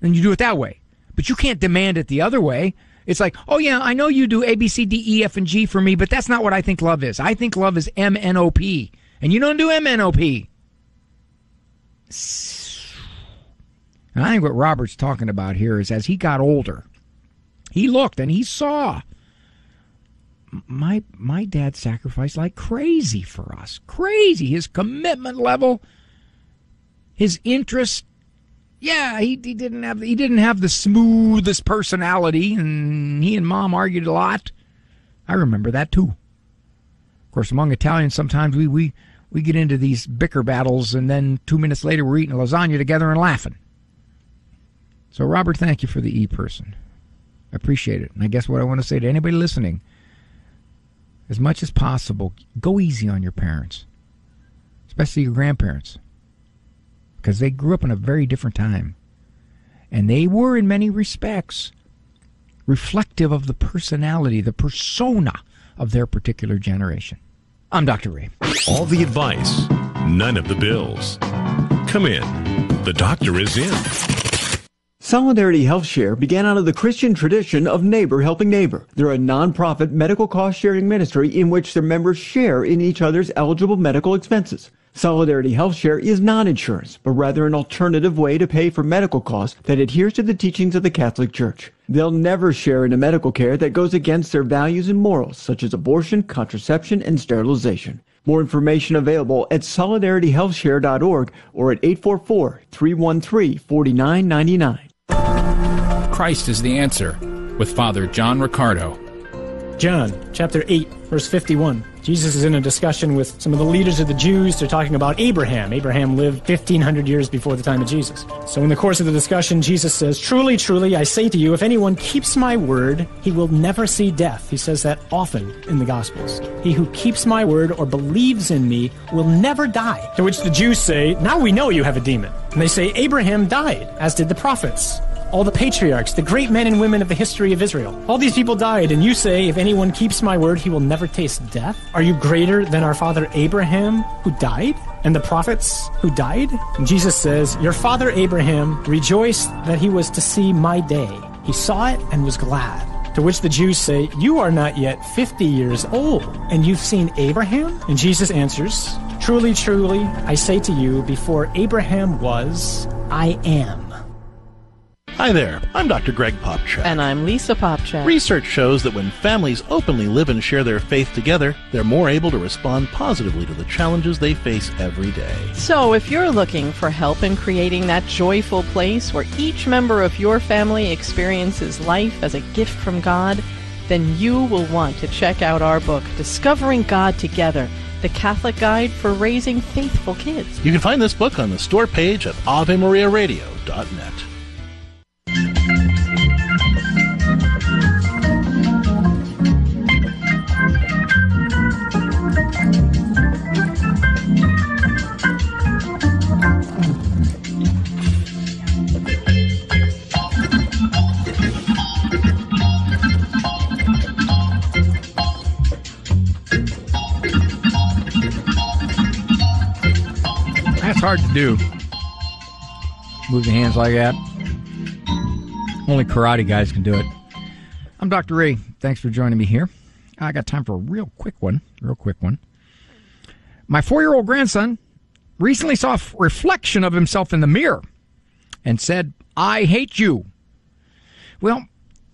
then you do it that way. But you can't demand it the other way. It's like, oh yeah, I know you do A, B, C, D, E, F, and G for me, but that's not what I think love is. I think love is M N O P, and you don't do M N O P. And I think what Robert's talking about here is as he got older, he looked and he saw my my dad sacrificed like crazy for us. Crazy. His commitment level, his interest. Yeah, he, he didn't have he didn't have the smoothest personality, and he and mom argued a lot. I remember that too. Of course, among Italians, sometimes we we we get into these bicker battles, and then two minutes later we're eating lasagna together and laughing. So, Robert, thank you for the e person. I appreciate it. And I guess what I want to say to anybody listening as much as possible, go easy on your parents, especially your grandparents, because they grew up in a very different time. And they were, in many respects, reflective of the personality, the persona of their particular generation. I'm Dr. Ray. All the advice, none of the bills. Come in. The doctor is in. Solidarity Health Share began out of the Christian tradition of neighbor helping neighbor. They're a nonprofit medical cost sharing ministry in which their members share in each other's eligible medical expenses. Solidarity Health Share is not insurance, but rather an alternative way to pay for medical costs that adheres to the teachings of the Catholic Church. They'll never share in a medical care that goes against their values and morals, such as abortion, contraception, and sterilization. More information available at solidarityhealthshare.org or at 844-313-4999. Christ is the answer with Father John Riccardo. John chapter 8, verse 51. Jesus is in a discussion with some of the leaders of the Jews. They're talking about Abraham. Abraham lived 1500 years before the time of Jesus. So in the course of the discussion, Jesus says, Truly, truly, I say to you, if anyone keeps my word, he will never see death. He says that often in the Gospels. He who keeps my word or believes in me will never die. To which the Jews say, Now we know you have a demon. And they say, Abraham died, as did the prophets. All the patriarchs, the great men and women of the history of Israel. All these people died, and you say, if anyone keeps my word, he will never taste death? Are you greater than our father Abraham, who died? And the prophets who died? And Jesus says, Your father Abraham rejoiced that he was to see my day. He saw it and was glad. To which the Jews say, You are not yet 50 years old, and you've seen Abraham? And Jesus answers, Truly, truly, I say to you, before Abraham was, I am. Hi there, I'm Dr. Greg Popcak. And I'm Lisa Popcak. Research shows that when families openly live and share their faith together, they're more able to respond positively to the challenges they face every day. So, if you're looking for help in creating that joyful place where each member of your family experiences life as a gift from God, then you will want to check out our book, Discovering God Together the Catholic Guide for Raising Faithful Kids. You can find this book on the store page at AveMariaRadio.net. do. Move the hands like that. Only karate guys can do it. I'm Dr. Ray. Thanks for joining me here. I got time for a real quick one. Real quick one. My four year old grandson recently saw a reflection of himself in the mirror and said, I hate you. Well,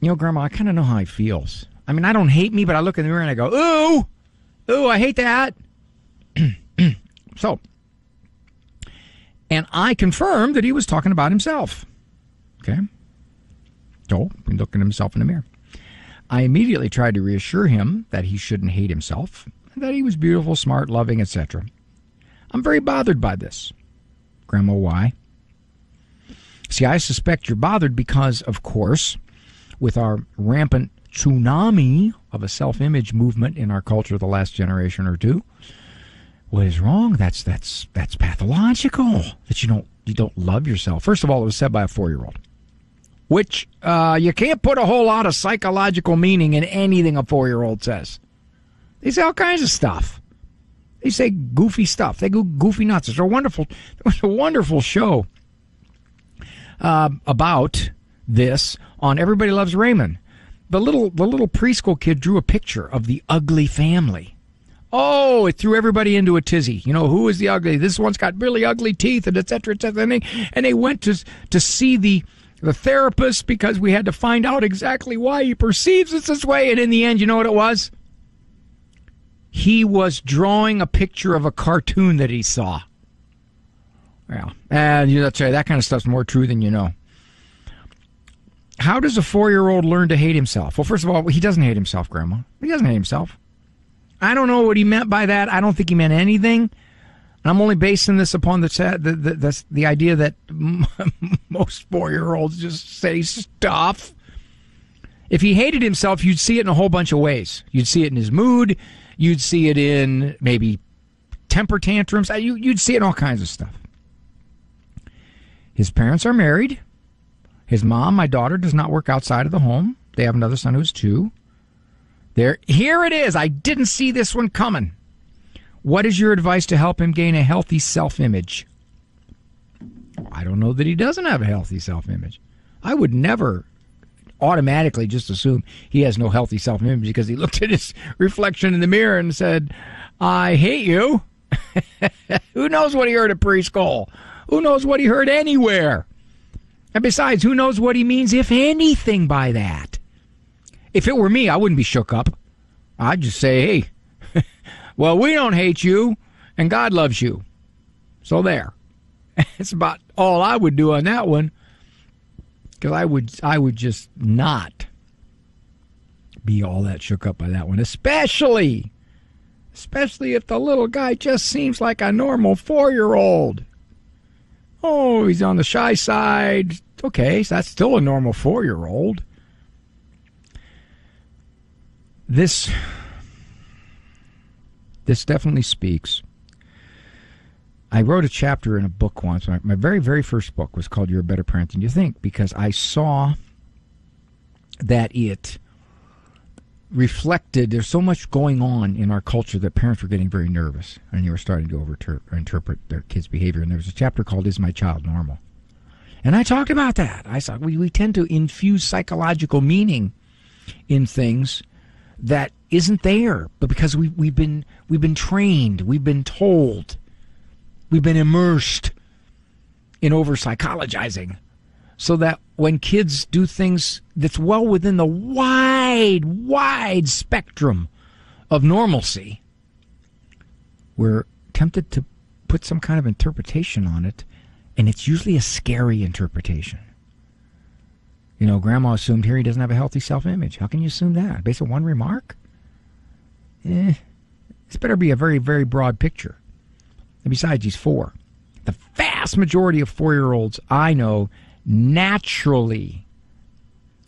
you know, Grandma, I kind of know how he feels. I mean, I don't hate me, but I look in the mirror and I go, ooh, ooh, I hate that. so, and I confirmed that he was talking about himself. Okay. So, he looked at himself in the mirror. I immediately tried to reassure him that he shouldn't hate himself, that he was beautiful, smart, loving, etc. I'm very bothered by this. Grandma, why? See, I suspect you're bothered because, of course, with our rampant tsunami of a self image movement in our culture the last generation or two, what is wrong? That's that's that's pathological. That you don't you don't love yourself. First of all, it was said by a four year old which uh, you can't put a whole lot of psychological meaning in anything a four year old says. They say all kinds of stuff. They say goofy stuff. They go goofy nuts. It's a wonderful, it's a wonderful show uh, about this on Everybody Loves Raymond. The little the little preschool kid drew a picture of the ugly family. Oh, it threw everybody into a tizzy. You know, who is the ugly? This one's got really ugly teeth, and et cetera, et cetera. And they, and they went to to see the the therapist because we had to find out exactly why he perceives us this way. And in the end, you know what it was? He was drawing a picture of a cartoon that he saw. Yeah. And you know, that's that kind of stuff's more true than you know. How does a four year old learn to hate himself? Well, first of all, he doesn't hate himself, Grandma. He doesn't hate himself. I don't know what he meant by that. I don't think he meant anything. I'm only basing this upon the the the, the, the idea that most four year olds just say stuff. If he hated himself, you'd see it in a whole bunch of ways. You'd see it in his mood. You'd see it in maybe temper tantrums. You, you'd see it in all kinds of stuff. His parents are married. His mom, my daughter, does not work outside of the home. They have another son who's two. There, here it is. I didn't see this one coming. What is your advice to help him gain a healthy self image? I don't know that he doesn't have a healthy self image. I would never automatically just assume he has no healthy self image because he looked at his reflection in the mirror and said, I hate you. who knows what he heard at preschool? Who knows what he heard anywhere? And besides, who knows what he means, if anything, by that? If it were me, I wouldn't be shook up. I'd just say, hey, well, we don't hate you, and God loves you. So there. It's about all I would do on that one. Because I would, I would just not be all that shook up by that one, especially, especially if the little guy just seems like a normal four-year-old. Oh, he's on the shy side. Okay, so that's still a normal four-year-old. This, this definitely speaks I wrote a chapter in a book once. My, my very, very first book was called You're a Better Parent Than You Think because I saw that it reflected there's so much going on in our culture that parents were getting very nervous and they were starting to over interpret their kids' behavior. And there was a chapter called Is My Child Normal? And I talked about that. I saw we, we tend to infuse psychological meaning in things that isn't there, but because we, we've been we've been trained, we've been told, we've been immersed in over psychologizing, so that when kids do things that's well within the wide, wide spectrum of normalcy, we're tempted to put some kind of interpretation on it, and it's usually a scary interpretation. You know, grandma assumed here he doesn't have a healthy self image. How can you assume that? Based on one remark? Eh, this better be a very, very broad picture. And besides, he's four. The vast majority of four year olds I know naturally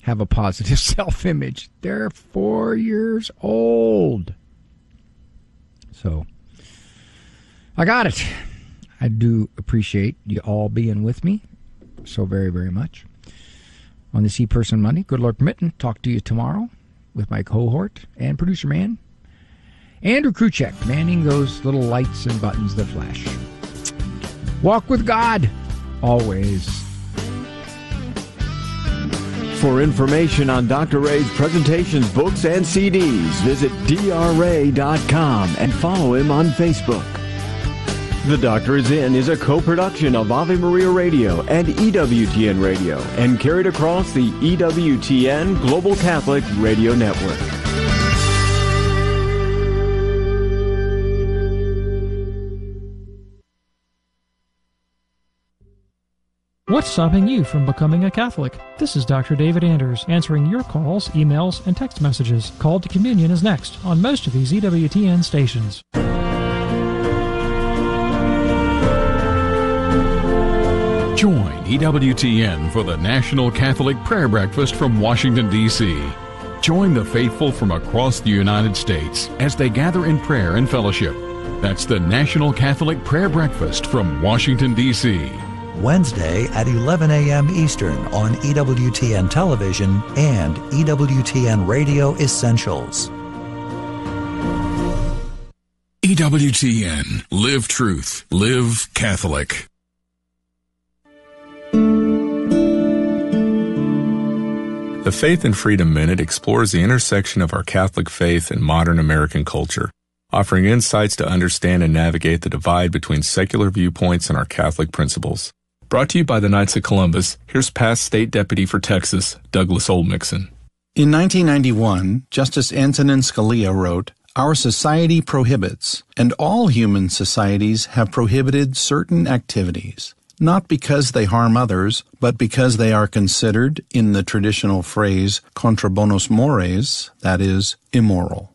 have a positive self image. They're four years old. So, I got it. I do appreciate you all being with me so very, very much on the C Person Monday. Good Lord permitting, talk to you tomorrow with my cohort and producer man, Andrew Kruchek, manning those little lights and buttons that flash. Walk with God, always. For information on Dr. Ray's presentations, books, and CDs, visit drray.com and follow him on Facebook. The Doctor is In is a co-production of Ave Maria Radio and EWTN Radio and carried across the EWTN Global Catholic Radio Network. What's stopping you from becoming a Catholic? This is Dr. David Anders answering your calls, emails, and text messages. Call to Communion is next on most of these EWTN stations. Join EWTN for the National Catholic Prayer Breakfast from Washington, D.C. Join the faithful from across the United States as they gather in prayer and fellowship. That's the National Catholic Prayer Breakfast from Washington, D.C. Wednesday at 11 a.m. Eastern on EWTN Television and EWTN Radio Essentials. EWTN. Live truth. Live Catholic. The Faith and Freedom Minute explores the intersection of our Catholic faith and modern American culture, offering insights to understand and navigate the divide between secular viewpoints and our Catholic principles. Brought to you by the Knights of Columbus, here's past State Deputy for Texas, Douglas Oldmixon. In 1991, Justice Antonin Scalia wrote, Our society prohibits, and all human societies have prohibited certain activities not because they harm others, but because they are considered, in the traditional phrase, contra bonos mores, that is, immoral.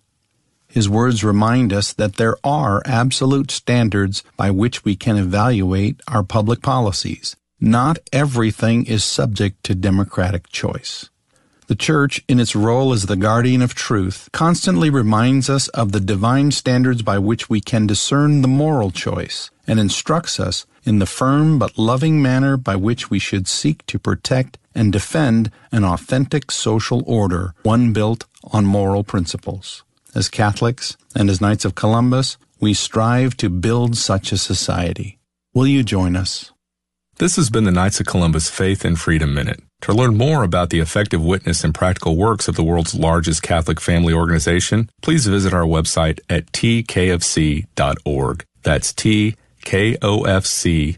His words remind us that there are absolute standards by which we can evaluate our public policies. Not everything is subject to democratic choice. The Church, in its role as the guardian of truth, constantly reminds us of the divine standards by which we can discern the moral choice and instructs us in the firm but loving manner by which we should seek to protect and defend an authentic social order, one built on moral principles. As Catholics and as Knights of Columbus, we strive to build such a society. Will you join us? This has been the Knights of Columbus Faith and Freedom Minute. To learn more about the effective witness and practical works of the world's largest Catholic family organization, please visit our website at tkfc.org. That's T kofc.org.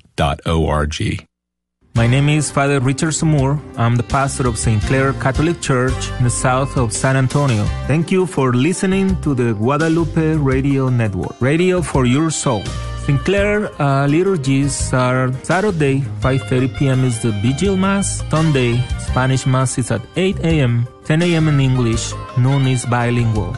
My name is Father Richard Samur. I'm the pastor of St. Clair Catholic Church in the south of San Antonio. Thank you for listening to the Guadalupe Radio Network, radio for your soul. St. Clair uh, liturgies are Saturday, 5.30 p.m. is the Vigil Mass. Sunday, Spanish Mass is at 8 a.m., 10 a.m. in English. Noon is bilingual.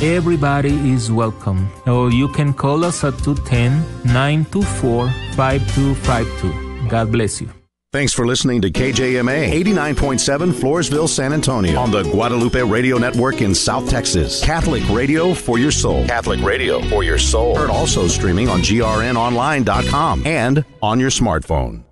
Everybody is welcome. Or you can call us at 210 924 5252. God bless you. Thanks for listening to KJMA 89.7 Floresville, San Antonio on the Guadalupe Radio Network in South Texas. Catholic radio for your soul. Catholic radio for your soul. Heard also streaming on grnonline.com and on your smartphone.